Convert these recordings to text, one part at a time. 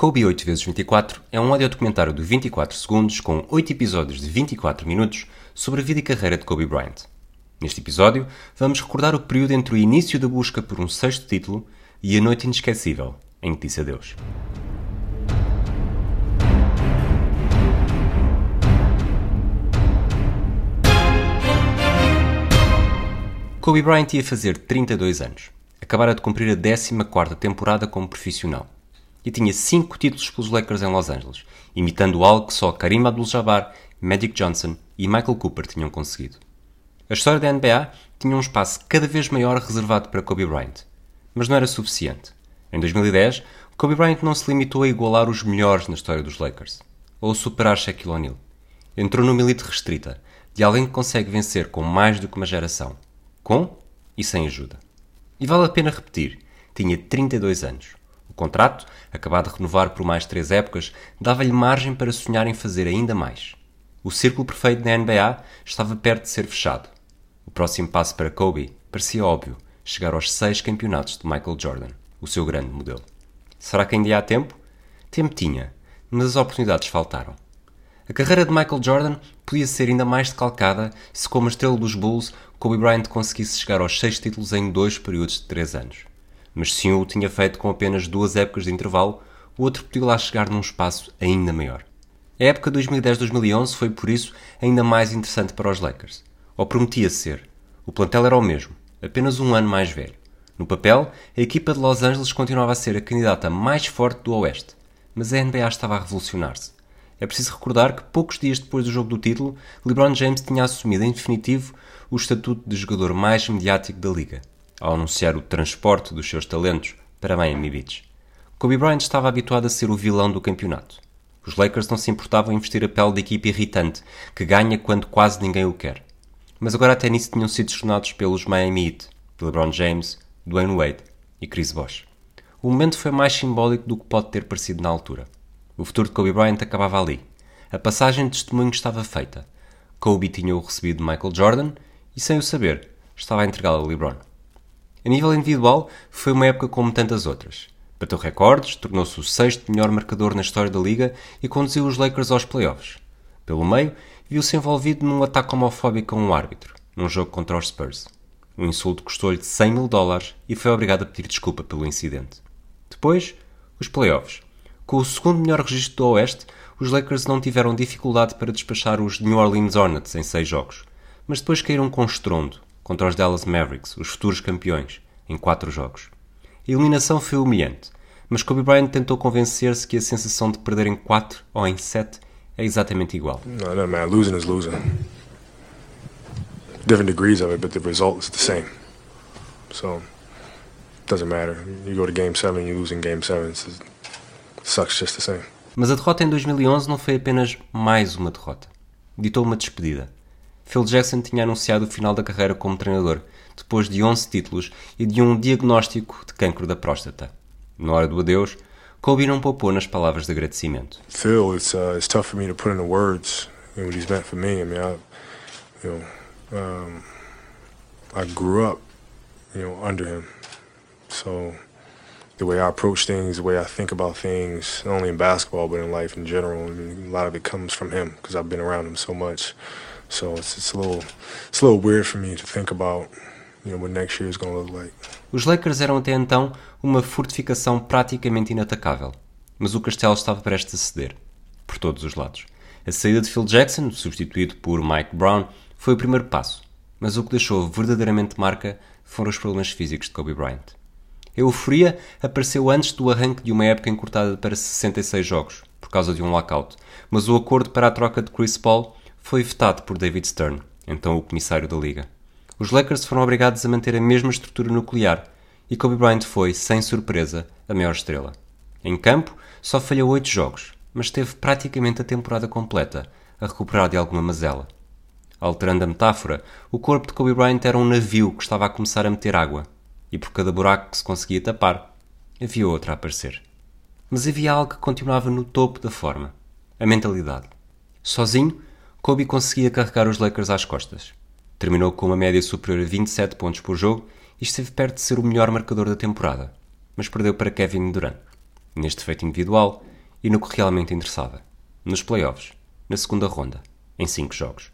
Kobe 8x24 é um audiodocumentário de 24 segundos com 8 episódios de 24 minutos sobre a vida e carreira de Kobe Bryant. Neste episódio, vamos recordar o período entre o início da busca por um sexto título e a noite inesquecível em que disse adeus. Kobe Bryant ia fazer 32 anos. Acabara de cumprir a 14ª temporada como profissional e tinha cinco títulos pelos Lakers em Los Angeles, imitando algo que só Karim Abdul-Jabbar, Magic Johnson e Michael Cooper tinham conseguido. A história da NBA tinha um espaço cada vez maior reservado para Kobe Bryant, mas não era suficiente. Em 2010, Kobe Bryant não se limitou a igualar os melhores na história dos Lakers, ou superar Shaquille O'Neal. Entrou numa elite restrita, de alguém que consegue vencer com mais do que uma geração, com e sem ajuda. E vale a pena repetir, tinha 32 anos contrato, acabado de renovar por mais três épocas, dava-lhe margem para sonhar em fazer ainda mais. O círculo perfeito na NBA estava perto de ser fechado. O próximo passo para Kobe parecia óbvio: chegar aos seis campeonatos de Michael Jordan, o seu grande modelo. Será que ainda há tempo? Tempo tinha, mas as oportunidades faltaram. A carreira de Michael Jordan podia ser ainda mais decalcada se, como estrela dos Bulls, Kobe Bryant conseguisse chegar aos seis títulos em dois períodos de três anos mas se um o tinha feito com apenas duas épocas de intervalo, o outro podia lá chegar num espaço ainda maior. A época 2010-2011 foi, por isso, ainda mais interessante para os Lakers. Ou prometia ser. O plantel era o mesmo, apenas um ano mais velho. No papel, a equipa de Los Angeles continuava a ser a candidata mais forte do Oeste, mas a NBA estava a revolucionar-se. É preciso recordar que poucos dias depois do jogo do título, LeBron James tinha assumido em definitivo o estatuto de jogador mais mediático da liga ao anunciar o transporte dos seus talentos para Miami Beach. Kobe Bryant estava habituado a ser o vilão do campeonato. Os Lakers não se importavam em vestir a pele de equipe irritante, que ganha quando quase ninguém o quer. Mas agora até nisso tinham sido destronados pelos Miami Heat, LeBron James, Dwayne Wade e Chris Bosh. O momento foi mais simbólico do que pode ter parecido na altura. O futuro de Kobe Bryant acabava ali. A passagem de testemunho estava feita. Kobe tinha-o recebido de Michael Jordan e, sem o saber, estava a entregá-lo a LeBron. A nível individual, foi uma época como tantas outras. Bateu recordes, tornou-se o sexto melhor marcador na história da liga e conduziu os Lakers aos playoffs. Pelo meio, viu-se envolvido num ataque homofóbico a um árbitro, num jogo contra os Spurs. O insulto custou-lhe 100 mil dólares e foi obrigado a pedir desculpa pelo incidente. Depois, os playoffs. Com o segundo melhor registro do Oeste, os Lakers não tiveram dificuldade para despachar os New Orleans Hornets em seis jogos, mas depois caíram com estrondo, contra os Dallas Mavericks, os futuros campeões, em quatro jogos. A eliminação foi humilhante, mas Kobe Bryant tentou convencer-se que a sensação de perder em 4 ou em 7 é exatamente igual. No, no, man. Losing is losing. Different degrees of it, but the result is the same. So, it doesn't matter. You go to game 7, you lose in game 7. It sucks just the same. Mas a derrota em 2011 não foi apenas mais uma derrota. Ditou uma despedida. Phil Jackson tinha anunciado o final da carreira como treinador, depois de 11 títulos e de um diagnóstico de cancro da próstata. Na hora do adeus, Kobe não poupou nas palavras de agradecimento. Phil, it's uh, it's tough for me to put into words what he's meant for me. I mean, I, you know, um, I grew up, you know, under him, so the way I approach things, the way I think about things, not only in basketball but in life in general, I mean, a lot of it comes from him because I've been around him so much. Os Lakers eram até então uma fortificação praticamente inatacável, mas o castelo estava prestes a ceder por todos os lados. A saída de Phil Jackson, substituído por Mike Brown, foi o primeiro passo, mas o que deixou verdadeiramente marca foram os problemas físicos de Kobe Bryant. A euforia apareceu antes do arranque de uma época encurtada para 66 jogos, por causa de um lockout, mas o acordo para a troca de Chris Paul foi vetado por David Stern, então o comissário da liga. Os Lakers foram obrigados a manter a mesma estrutura nuclear e Kobe Bryant foi, sem surpresa, a maior estrela. Em campo, só falhou oito jogos, mas teve praticamente a temporada completa a recuperar de alguma mazela. Alterando a metáfora, o corpo de Kobe Bryant era um navio que estava a começar a meter água, e por cada buraco que se conseguia tapar, havia outra a aparecer. Mas havia algo que continuava no topo da forma: a mentalidade. Sozinho, Kobe conseguia carregar os Lakers às costas. Terminou com uma média superior a 27 pontos por jogo e esteve perto de ser o melhor marcador da temporada, mas perdeu para Kevin Durant. Neste feito individual, e no que realmente interessava, nos playoffs, na segunda ronda, em cinco jogos.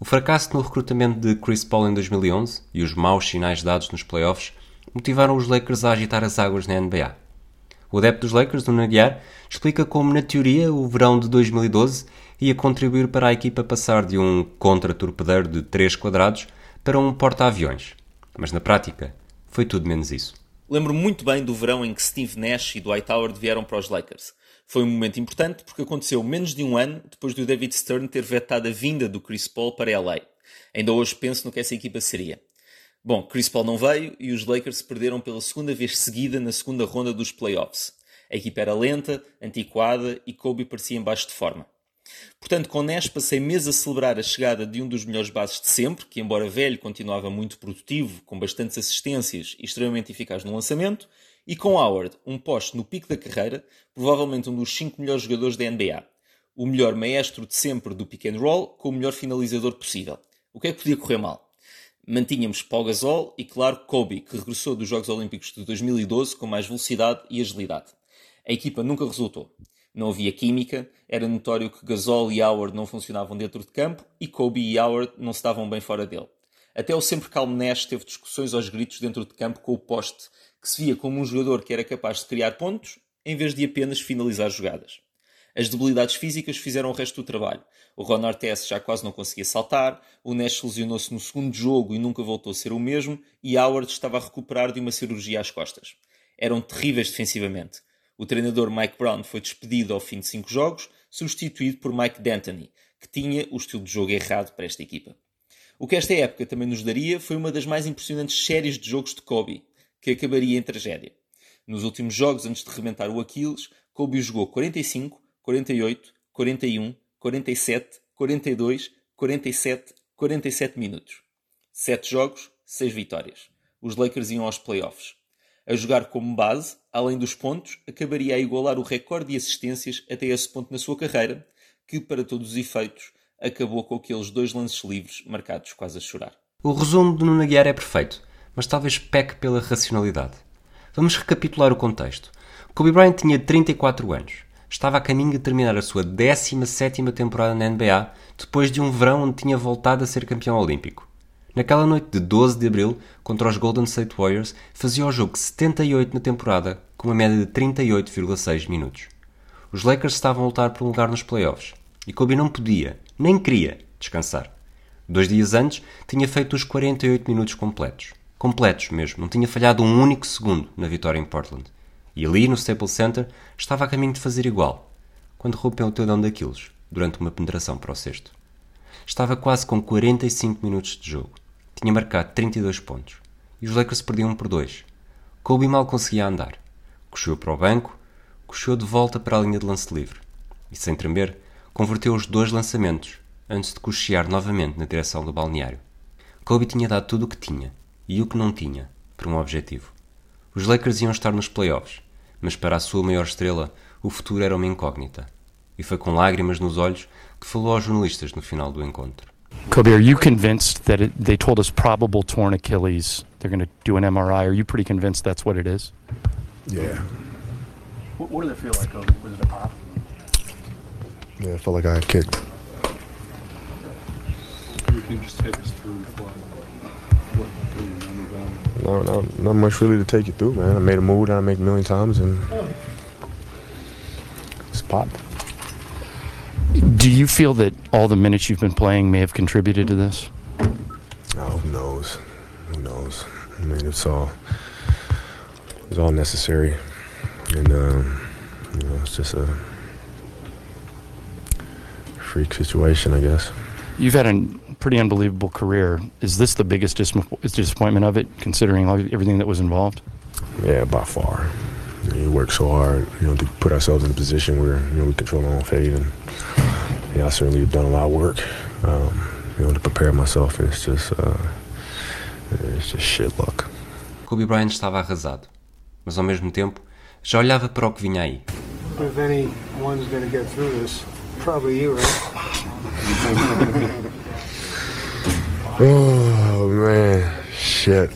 O fracasso no recrutamento de Chris Paul em 2011 e os maus sinais dados nos playoffs motivaram os Lakers a agitar as águas na NBA. O adepto dos Lakers, Nuno Aguiar, explica como, na teoria, o verão de 2012 ia contribuir para a equipa passar de um contra-torpedeiro de 3 quadrados para um porta-aviões. Mas na prática, foi tudo menos isso. Lembro muito bem do verão em que Steve Nash e Dwight Howard vieram para os Lakers. Foi um momento importante porque aconteceu menos de um ano depois do David Stern ter vetado a vinda do Chris Paul para LA. Ainda hoje penso no que essa equipa seria. Bom, Chris Paul não veio e os Lakers perderam pela segunda vez seguida na segunda ronda dos playoffs. A equipa era lenta, antiquada e Kobe parecia em baixo de forma. Portanto, com Nash passei meses a celebrar a chegada de um dos melhores bases de sempre, que embora velho continuava muito produtivo, com bastantes assistências e extremamente eficaz no lançamento, e com Howard, um poste no pico da carreira, provavelmente um dos 5 melhores jogadores da NBA. O melhor maestro de sempre do pick and roll, com o melhor finalizador possível. O que é que podia correr mal? Mantínhamos Paul Gasol e, claro, Kobe, que regressou dos Jogos Olímpicos de 2012 com mais velocidade e agilidade. A equipa nunca resultou. Não havia química, era notório que Gasol e Howard não funcionavam dentro de campo e Kobe e Howard não se davam bem fora dele. Até o sempre calmo Nash teve discussões aos gritos dentro de campo com o poste, que se via como um jogador que era capaz de criar pontos em vez de apenas finalizar jogadas. As debilidades físicas fizeram o resto do trabalho. O Ron Artest já quase não conseguia saltar, o Nash lesionou-se no segundo jogo e nunca voltou a ser o mesmo, e Howard estava a recuperar de uma cirurgia às costas. Eram terríveis defensivamente. O treinador Mike Brown foi despedido ao fim de cinco jogos, substituído por Mike D'Antoni, que tinha o estilo de jogo errado para esta equipa. O que esta época também nos daria foi uma das mais impressionantes séries de jogos de Kobe, que acabaria em tragédia. Nos últimos jogos, antes de rebentar o Aquiles, Kobe jogou 45, 48, 41, 47, 42, 47, 47 minutos. 7 jogos, 6 vitórias. Os Lakers iam aos playoffs. A jogar como base, além dos pontos, acabaria a igualar o recorde de assistências até esse ponto na sua carreira, que, para todos os efeitos, acabou com aqueles dois lances livres marcados quase a chorar. O resumo de Nuno Aguiar é perfeito, mas talvez peque pela racionalidade. Vamos recapitular o contexto. Kobe Bryant tinha 34 anos estava a caminho de terminar a sua 17 temporada na NBA, depois de um verão onde tinha voltado a ser campeão olímpico. Naquela noite de 12 de abril, contra os Golden State Warriors, fazia o jogo 78 na temporada, com uma média de 38,6 minutos. Os Lakers estavam a lutar por um lugar nos playoffs, e Kobe não podia, nem queria, descansar. Dois dias antes, tinha feito os 48 minutos completos. Completos mesmo, não tinha falhado um único segundo na vitória em Portland. E ali, no Staples Center, estava a caminho de fazer igual, quando rompeu o tendão daqueles, durante uma penetração para o cesto. Estava quase com 45 minutos de jogo. Tinha marcado 32 pontos. E os Lakers perdiam por 2. Kobe mal conseguia andar. Coxou para o banco, coxou de volta para a linha de lance livre. E, sem tremer, converteu os dois lançamentos, antes de cochear novamente na direção do balneário. Kobe tinha dado tudo o que tinha, e o que não tinha, para um objetivo. Os Lakers iam estar nos playoffs, mas para a sua maior estrela, o futuro era uma incógnita. E foi com lágrimas nos olhos que falou aos jornalistas no final do encontro. Kobe, are you convinced that it, they told us probable torn Achilles? They're going to do an MRI. Are you pretty convinced that's what it is? Yeah. What, what did it feel like, Kobe? Was it a pop? Yeah, I felt like I got kicked. You Can you just take us through what, what you remember about it? No, no, not much really to take you through, man. I made a move that I make a million times, and it's popped. Do you feel that all the minutes you've been playing may have contributed to this? Oh, who knows? Who knows? I mean, it's all it's all necessary, and um, you know, it's just a freak situation, I guess. You've had a pretty unbelievable career. Is this the biggest dis- disappointment of it, considering all, everything that was involved? Yeah, by far. You, know, you work so hard, you know, to put ourselves in a position where you know we control our own fate, and yeah, I certainly have done a lot of work, um, you know, to prepare myself. And it's just, uh, it's just shit luck. Kobe Bryant estava arrasado, mas ao mesmo tempo já olhava para o que vinha aí. But if anyone's going to get through this, probably you, right? Oh man, shit.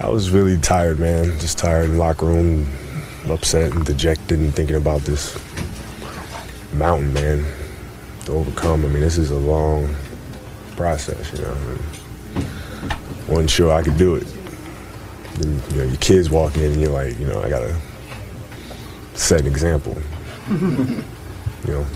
I was really tired, man. Just tired in the locker room. upset and dejected and thinking about this mountain, man, to overcome. I mean, this is a long process, you know. And wasn't sure I could do it. Then, you know, your kids walk in and you're like, you know, I gotta set an example. you know,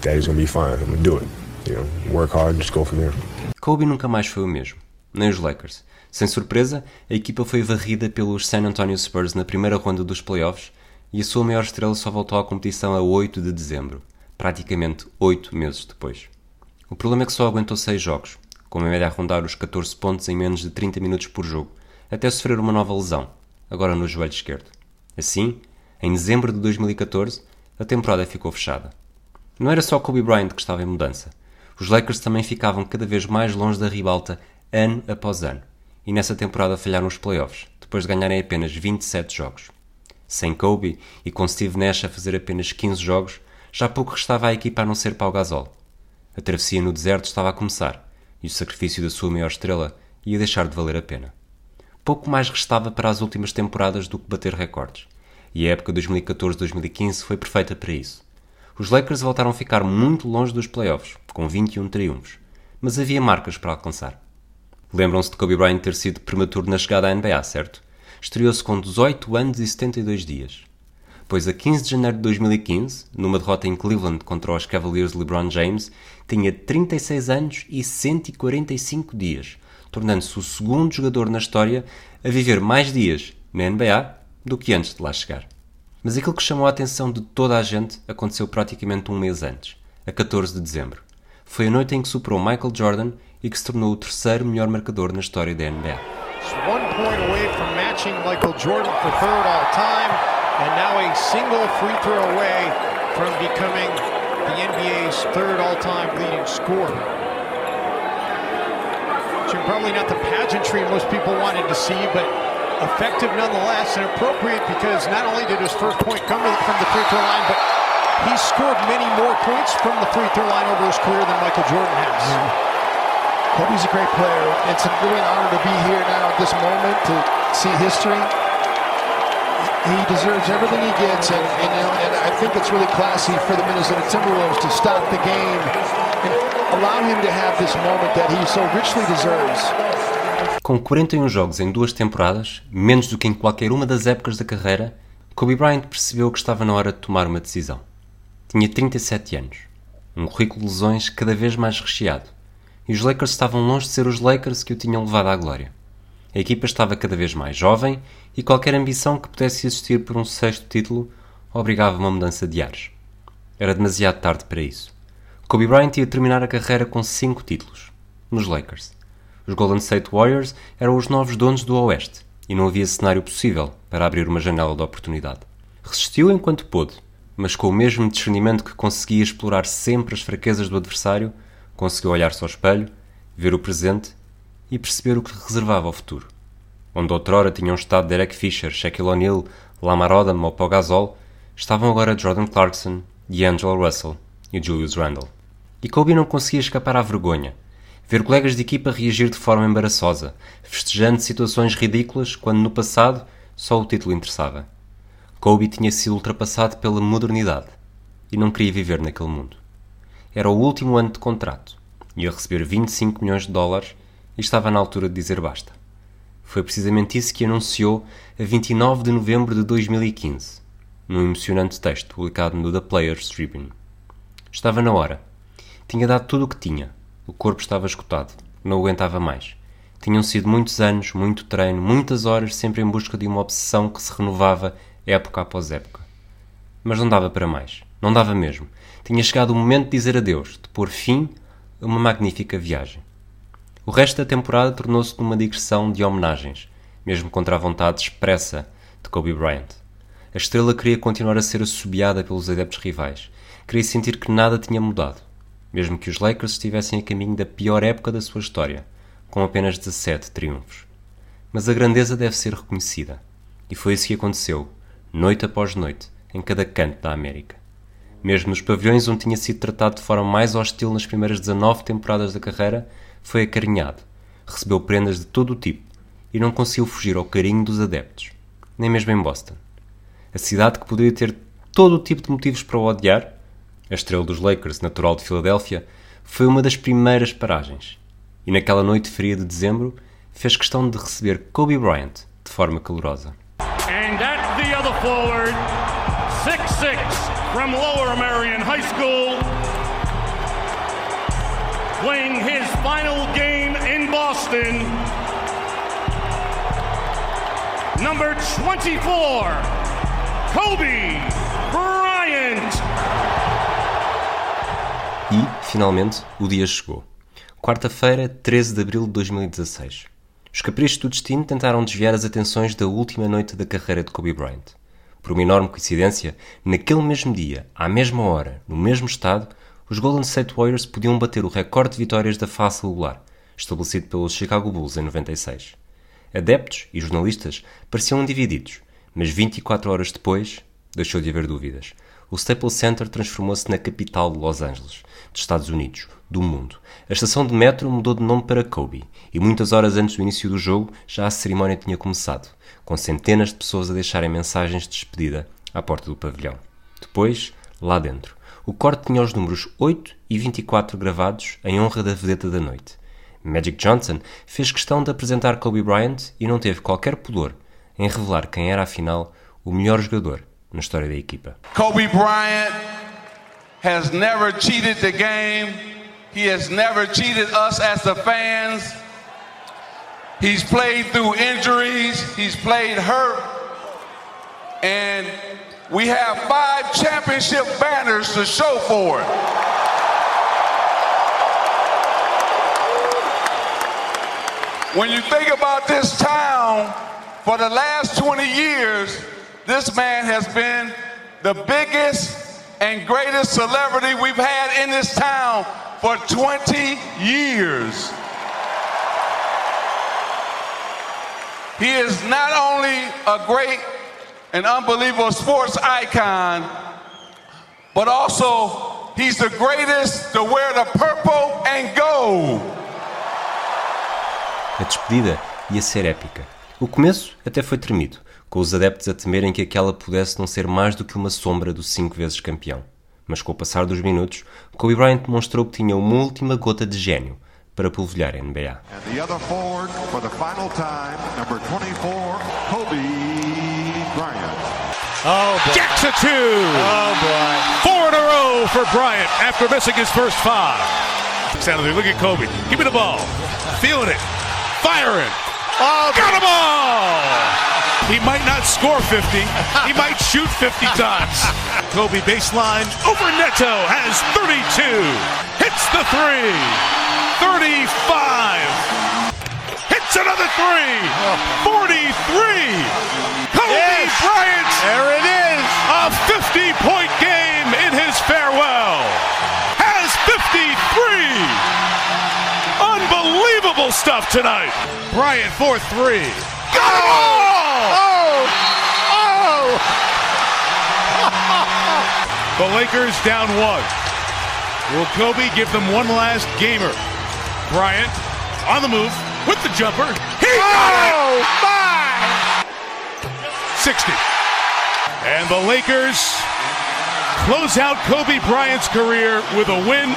daddy's gonna be fine. I'm gonna do it. You know, work hard, just go from there. Kobe nunca mais foi o mesmo, nem os Lakers. Sem surpresa, a equipa foi varrida pelos San Antonio Spurs na primeira ronda dos playoffs e a sua maior estrela só voltou à competição a 8 de dezembro, praticamente 8 meses depois. O problema é que só aguentou 6 jogos, com uma média a rondar os 14 pontos em menos de 30 minutos por jogo, até sofrer uma nova lesão, agora no joelho esquerdo. Assim, em dezembro de 2014, a temporada ficou fechada. Não era só Kobe Bryant que estava em mudança. Os Lakers também ficavam cada vez mais longe da ribalta ano após ano, e nessa temporada falharam os playoffs, depois de ganharem apenas 27 jogos. Sem Kobe e com Steve Nash a fazer apenas 15 jogos, já pouco restava à equipa a não ser Pau Gasol. A travessia no deserto estava a começar, e o sacrifício da sua maior estrela ia deixar de valer a pena. Pouco mais restava para as últimas temporadas do que bater recordes, e a época 2014-2015 foi perfeita para isso. Os Lakers voltaram a ficar muito longe dos playoffs, com 21 triunfos, mas havia marcas para alcançar. Lembram-se de Kobe Bryant ter sido prematuro na chegada à NBA, certo? Estreou-se com 18 anos e 72 dias. Pois a 15 de janeiro de 2015, numa derrota em Cleveland contra os Cavaliers de LeBron James, tinha 36 anos e 145 dias, tornando-se o segundo jogador na história a viver mais dias na NBA do que antes de lá chegar. Mas aquilo que chamou a atenção de toda a gente aconteceu praticamente um mês antes, a 14 de dezembro. Foi a noite em que superou Michael Jordan e que se tornou o terceiro melhor marcador na história da NBA. Michael Jordan for third all time, and now a single free throw away from becoming the NBA's third all time leading scorer. Jim, probably not the pageantry most people wanted to see, but effective nonetheless and appropriate because not only did his first point come from the free throw line, but he scored many more points from the free throw line over his career than Michael Jordan has. Kobe's a great player. It's really an honor to be here now at this moment to see history. He deserves everything he gets, and, and, and I think it's really classy for the Minnesota Timberwolves to stop the game and allow him to have this moment that he so richly deserves. Com 41 jogos em duas temporadas, menos do que em qualquer uma das épocas da carreira, Kobe Bryant percebeu que estava na hora de tomar uma decisão. Tinha 37 anos, um currículo de lesões cada vez mais recheado, e os Lakers estavam longe de ser os Lakers que o tinham levado à glória. A equipa estava cada vez mais jovem e qualquer ambição que pudesse existir por um sexto título obrigava uma mudança de ares. Era demasiado tarde para isso. Kobe Bryant ia terminar a carreira com cinco títulos, nos Lakers. Os Golden State Warriors eram os novos donos do Oeste e não havia cenário possível para abrir uma janela de oportunidade. Resistiu enquanto pôde, mas com o mesmo discernimento que conseguia explorar sempre as fraquezas do adversário, conseguiu olhar-se ao espelho, ver o presente e perceber o que reservava ao futuro. Onde outrora tinham estado Derek Fisher, Shaquille O'Neal, Lamar Odom ou Pau Gasol, estavam agora Jordan Clarkson, D'Angelo Russell e Julius Randle. E Kobe não conseguia escapar à vergonha. Ver colegas de equipa reagir de forma embaraçosa, festejando situações ridículas quando no passado só o título interessava. Kobe tinha sido ultrapassado pela modernidade e não queria viver naquele mundo. Era o último ano de contrato, ia receber 25 milhões de dólares e estava na altura de dizer basta. Foi precisamente isso que anunciou a 29 de novembro de 2015, num emocionante texto publicado no The Players Tribune. Estava na hora. Tinha dado tudo o que tinha. O corpo estava esgotado. Não aguentava mais. Tinham sido muitos anos, muito treino, muitas horas, sempre em busca de uma obsessão que se renovava época após época. Mas não dava para mais. Não dava mesmo. Tinha chegado o momento de dizer adeus, de pôr fim a uma magnífica viagem. O resto da temporada tornou-se numa digressão de homenagens, mesmo contra a vontade expressa de Kobe Bryant. A estrela queria continuar a ser assobiada pelos adeptos rivais. Queria sentir que nada tinha mudado, mesmo que os Lakers estivessem a caminho da pior época da sua história, com apenas 17 triunfos. Mas a grandeza deve ser reconhecida. E foi isso que aconteceu, noite após noite, em cada canto da América. Mesmo nos pavilhões onde tinha sido tratado de forma mais hostil nas primeiras 19 temporadas da carreira, foi acarinhado, recebeu prendas de todo o tipo e não conseguiu fugir ao carinho dos adeptos, nem mesmo em Boston. A cidade que poderia ter todo o tipo de motivos para o odiar, a estrela dos Lakers, natural de Filadélfia, foi uma das primeiras paragens. E naquela noite fria de dezembro, fez questão de receber Kobe Bryant de forma calorosa. And at the other forward, 6'6 from Lower Marion High School, playing his final game in Boston, number 24, Kobe Bryant. E, finalmente, o dia chegou. Quarta-feira, 13 de abril de 2016. Os caprichos do destino tentaram desviar as atenções da última noite da carreira de Kobe Bryant. Por uma enorme coincidência, naquele mesmo dia, à mesma hora, no mesmo estado, os Golden State Warriors podiam bater o recorde de vitórias da fase regular, estabelecido pelos Chicago Bulls em 96. Adeptos e jornalistas pareciam divididos, mas 24 horas depois deixou de haver dúvidas. O Staples Center transformou-se na capital de Los Angeles, dos Estados Unidos, do mundo. A estação de metro mudou de nome para Kobe, e muitas horas antes do início do jogo já a cerimónia tinha começado, com centenas de pessoas a deixarem mensagens de despedida à porta do pavilhão. Depois, lá dentro, o corte tinha os números 8 e 24 gravados em honra da vedeta da noite. Magic Johnson fez questão de apresentar Kobe Bryant e não teve qualquer pudor em revelar quem era afinal o melhor jogador na história da equipa. Kobe Bryant has never cheated the game. He has never cheated us as the fans. He's played through injuries, he's played hurt, and we have five championship banners to show for it. When you think about this town, for the last 20 years, this man has been the biggest and greatest celebrity we've had in this town for 20 years. He is not only a great and unbelievable sports icon, but also he's the greatest to wear the purple and gold. A despedida ia ser épica. O começo até foi tremido, com os adeptos a temerem que aquela pudesse não ser mais do que uma sombra do cinco vezes campeão. Mas com o passar dos minutos, Kobe Bryant demonstrou que tinha uma última gota de gênio para polvilhar a NBA. And the other forward for the final time, number 24, Kobe Bryant. Oh, boy. Gets a two. Oh, boy. Four in a row for Bryant after missing his first five. Stanley, look at Kobe. Give me the ball. Feeling it. Firing. Oh, got them all. He might not score 50. he might shoot 50 times. Kobe baseline over Neto has 32. Hits the three. 35. Hits another three. 43. Kobe Yes. Bryant. There it is. A 50 point game in his farewell. Has 53. Unbelievable stuff tonight. Bryant 4 3. Got it oh. all! Oh! Oh! The Lakers down one. Will Kobe give them one last gamer? Bryant on the move with the jumper. He oh, got Oh, my! 60. And the Lakers close out Kobe Bryant's career with a win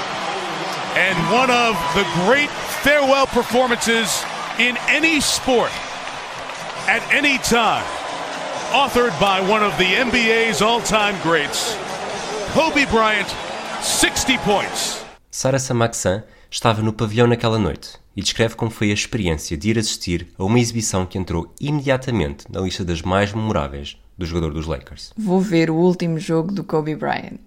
and one of the great farewell performances in any sport at any time. Authored by one of the NBA's all time greats, Kobe Bryant, 60 points. Sara Samaxan estava no pavilhão naquela noite e descreve como foi a experiência de ir assistir a uma exibição que entrou imediatamente na lista das mais memoráveis do jogador dos Lakers. Vou ver o último jogo do Kobe Bryant.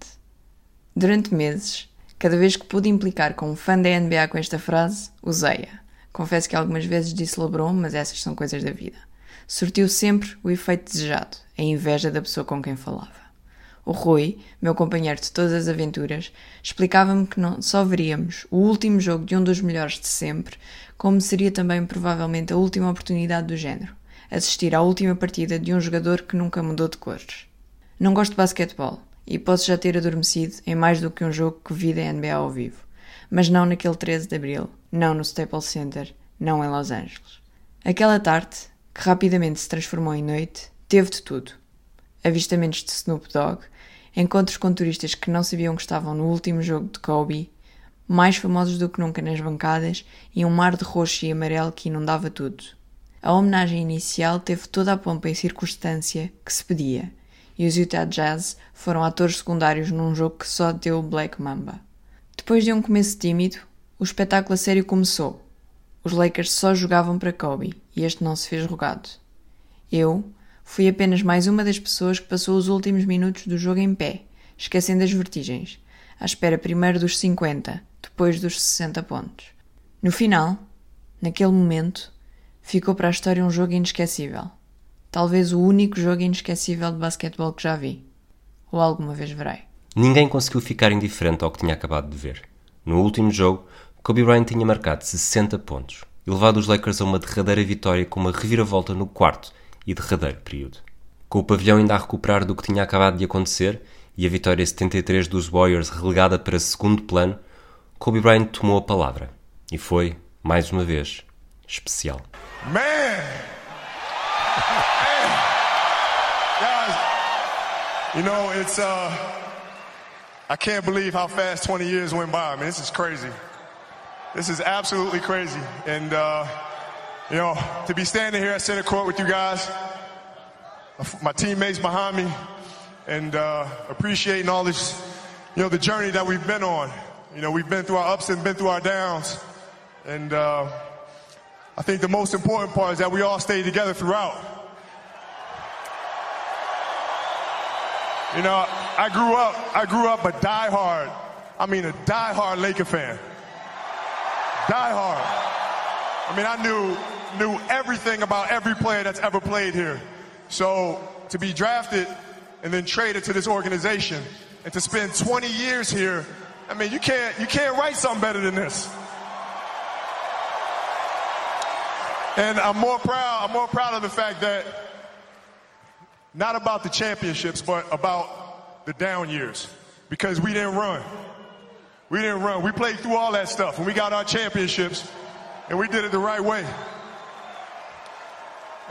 Durante meses, cada vez que pude implicar com um fã da NBA com esta frase, usei-a. Confesso que algumas vezes disse LeBron, mas essas são coisas da vida. Surtiu sempre o efeito desejado, a inveja da pessoa com quem falava. O Rui, meu companheiro de todas as aventuras, explicava-me que não só veríamos o último jogo de um dos melhores de sempre, como seria também provavelmente a última oportunidade do género assistir à última partida de um jogador que nunca mudou de cores. Não gosto de basquetebol e posso já ter adormecido em mais do que um jogo que vi da NBA ao vivo, mas não naquele 13 de abril, não no Staples Center, não em Los Angeles. Aquela tarde, que rapidamente se transformou em noite, teve de tudo. Avistamentos de Snoop Dogg, encontros com turistas que não sabiam que estavam no último jogo de Kobe, mais famosos do que nunca nas bancadas e um mar de roxo e amarelo que inundava tudo. A homenagem inicial teve toda a pompa e circunstância que se pedia, e os Utah Jazz foram atores secundários num jogo que só deu Black Mamba. Depois de um começo tímido, o espetáculo a sério começou. Os Lakers só jogavam para Kobe e este não se fez rogado. Eu fui apenas mais uma das pessoas que passou os últimos minutos do jogo em pé, esquecendo as vertigens, à espera primeiro dos 50, depois dos 60 pontos. No final, naquele momento, ficou para a história um jogo inesquecível. Talvez o único jogo inesquecível de basquetebol que já vi. Ou alguma vez verei. Ninguém conseguiu ficar indiferente ao que tinha acabado de ver. No último jogo, Kobe Bryant tinha marcado 60 pontos e levado os Lakers a uma derradeira vitória com uma reviravolta no quarto e derradeiro período. Com o pavilhão ainda a recuperar do que tinha acabado de acontecer e a vitória 73 dos Warriors relegada para segundo plano, Kobe Bryant tomou a palavra e foi, mais uma vez, especial. Man! You know, it's, uh, I can't believe how fast 20 years went by. I mean, this is crazy. This is absolutely crazy. And, uh, you know, to be standing here at center court with you guys, my teammates behind me, and uh, appreciating all this, you know, the journey that we've been on. You know, we've been through our ups and been through our downs. And uh, I think the most important part is that we all stayed together throughout. You know, I grew up, I grew up a diehard, I mean a diehard Laker fan. Diehard. I mean, I knew knew everything about every player that's ever played here. So to be drafted and then traded to this organization and to spend 20 years here I mean, you can't you can't write something better than this. And I'm more proud. I'm more proud of the fact that not about the championships, but about the down years, because we didn't run. We didn't run. We played through all that stuff, and we got our championships, and we did it the right way.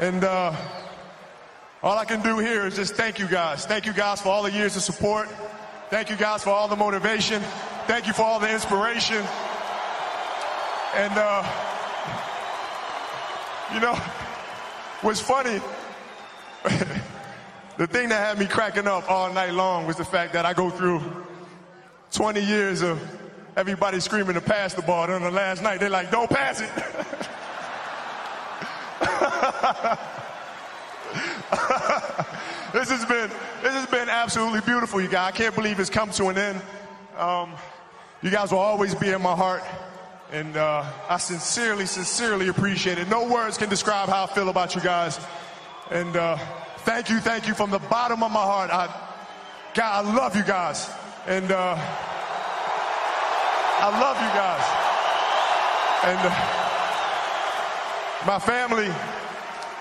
And uh, all I can do here is just thank you guys. Thank you guys for all the years of support. Thank you guys for all the motivation. Thank you for all the inspiration. And, uh, you know, what's funny, the thing that had me cracking up all night long was the fact that I go through 20 years of everybody screaming to pass the ball. And on the last night, they're like, don't pass it. this has been this has been absolutely beautiful, you guys. I can't believe it's come to an end. Um, you guys will always be in my heart, and uh, I sincerely, sincerely appreciate it. No words can describe how I feel about you guys. And uh, thank you, thank you from the bottom of my heart. I, God, I love you guys, and uh, I love you guys. And uh, my family,